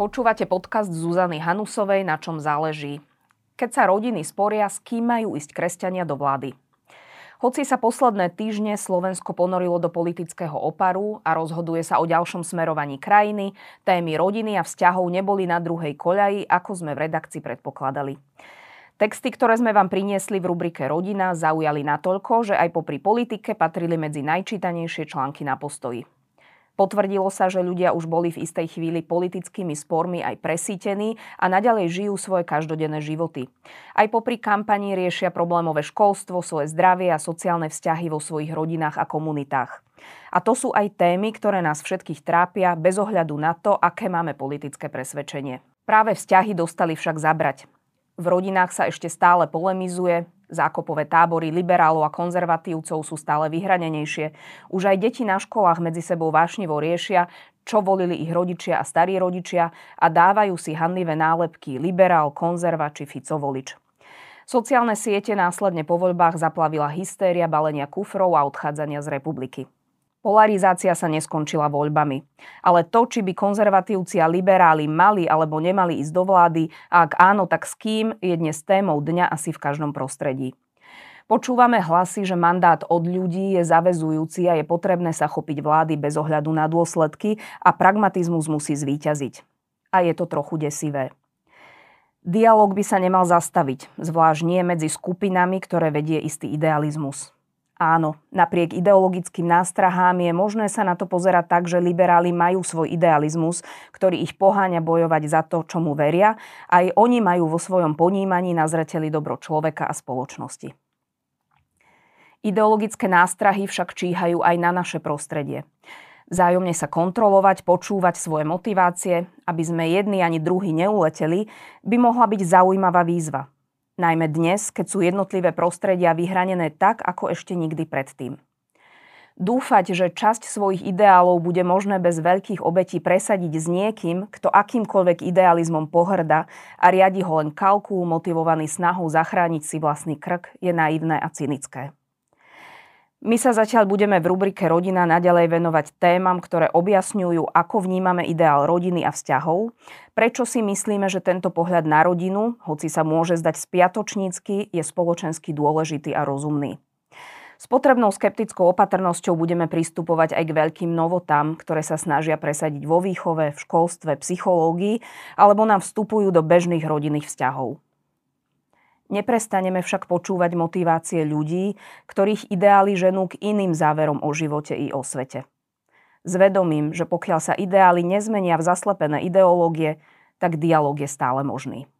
Počúvate podcast Zuzany Hanusovej, na čom záleží. Keď sa rodiny sporia, s kým majú ísť kresťania do vlády. Hoci sa posledné týždne Slovensko ponorilo do politického oparu a rozhoduje sa o ďalšom smerovaní krajiny, témy rodiny a vzťahov neboli na druhej koľaji, ako sme v redakcii predpokladali. Texty, ktoré sme vám priniesli v rubrike Rodina, zaujali natoľko, že aj popri politike patrili medzi najčítanejšie články na postoji. Potvrdilo sa, že ľudia už boli v istej chvíli politickými spormi aj presítení a naďalej žijú svoje každodenné životy. Aj popri kampani riešia problémové školstvo, svoje zdravie a sociálne vzťahy vo svojich rodinách a komunitách. A to sú aj témy, ktoré nás všetkých trápia bez ohľadu na to, aké máme politické presvedčenie. Práve vzťahy dostali však zabrať. V rodinách sa ešte stále polemizuje, Zákopové tábory liberálov a konzervatívcov sú stále vyhranenejšie. Už aj deti na školách medzi sebou vášnivo riešia, čo volili ich rodičia a starí rodičia a dávajú si hanlivé nálepky liberál, konzerva či Fico volič. Sociálne siete následne po voľbách zaplavila hystéria balenia kufrov a odchádzania z republiky. Polarizácia sa neskončila voľbami. Ale to, či by konzervatívci a liberáli mali alebo nemali ísť do vlády, a ak áno, tak s kým, je dnes témou dňa asi v každom prostredí. Počúvame hlasy, že mandát od ľudí je zavezujúci a je potrebné sa chopiť vlády bez ohľadu na dôsledky a pragmatizmus musí zvíťaziť. A je to trochu desivé. Dialóg by sa nemal zastaviť, zvlášť nie medzi skupinami, ktoré vedie istý idealizmus. Áno, napriek ideologickým nástrahám je možné sa na to pozerať tak, že liberáli majú svoj idealizmus, ktorý ich poháňa bojovať za to, čomu veria. Aj oni majú vo svojom ponímaní na zreteli dobro človeka a spoločnosti. Ideologické nástrahy však číhajú aj na naše prostredie. Vzájomne sa kontrolovať, počúvať svoje motivácie, aby sme jedni ani druhý neuleteli, by mohla byť zaujímavá výzva – Najmä dnes, keď sú jednotlivé prostredia vyhranené tak, ako ešte nikdy predtým. Dúfať, že časť svojich ideálov bude možné bez veľkých obetí presadiť s niekým, kto akýmkoľvek idealizmom pohrda a riadi ho len kalkul motivovaný snahou zachrániť si vlastný krk, je naivné a cynické. My sa zatiaľ budeme v rubrike Rodina naďalej venovať témam, ktoré objasňujú, ako vnímame ideál rodiny a vzťahov, prečo si myslíme, že tento pohľad na rodinu, hoci sa môže zdať spiatočnícky, je spoločensky dôležitý a rozumný. S potrebnou skeptickou opatrnosťou budeme pristupovať aj k veľkým novotám, ktoré sa snažia presadiť vo výchove, v školstve, psychológii alebo nám vstupujú do bežných rodinných vzťahov. Neprestaneme však počúvať motivácie ľudí, ktorých ideály ženú k iným záverom o živote i o svete. Zvedomím, že pokiaľ sa ideály nezmenia v zaslepené ideológie, tak dialog je stále možný.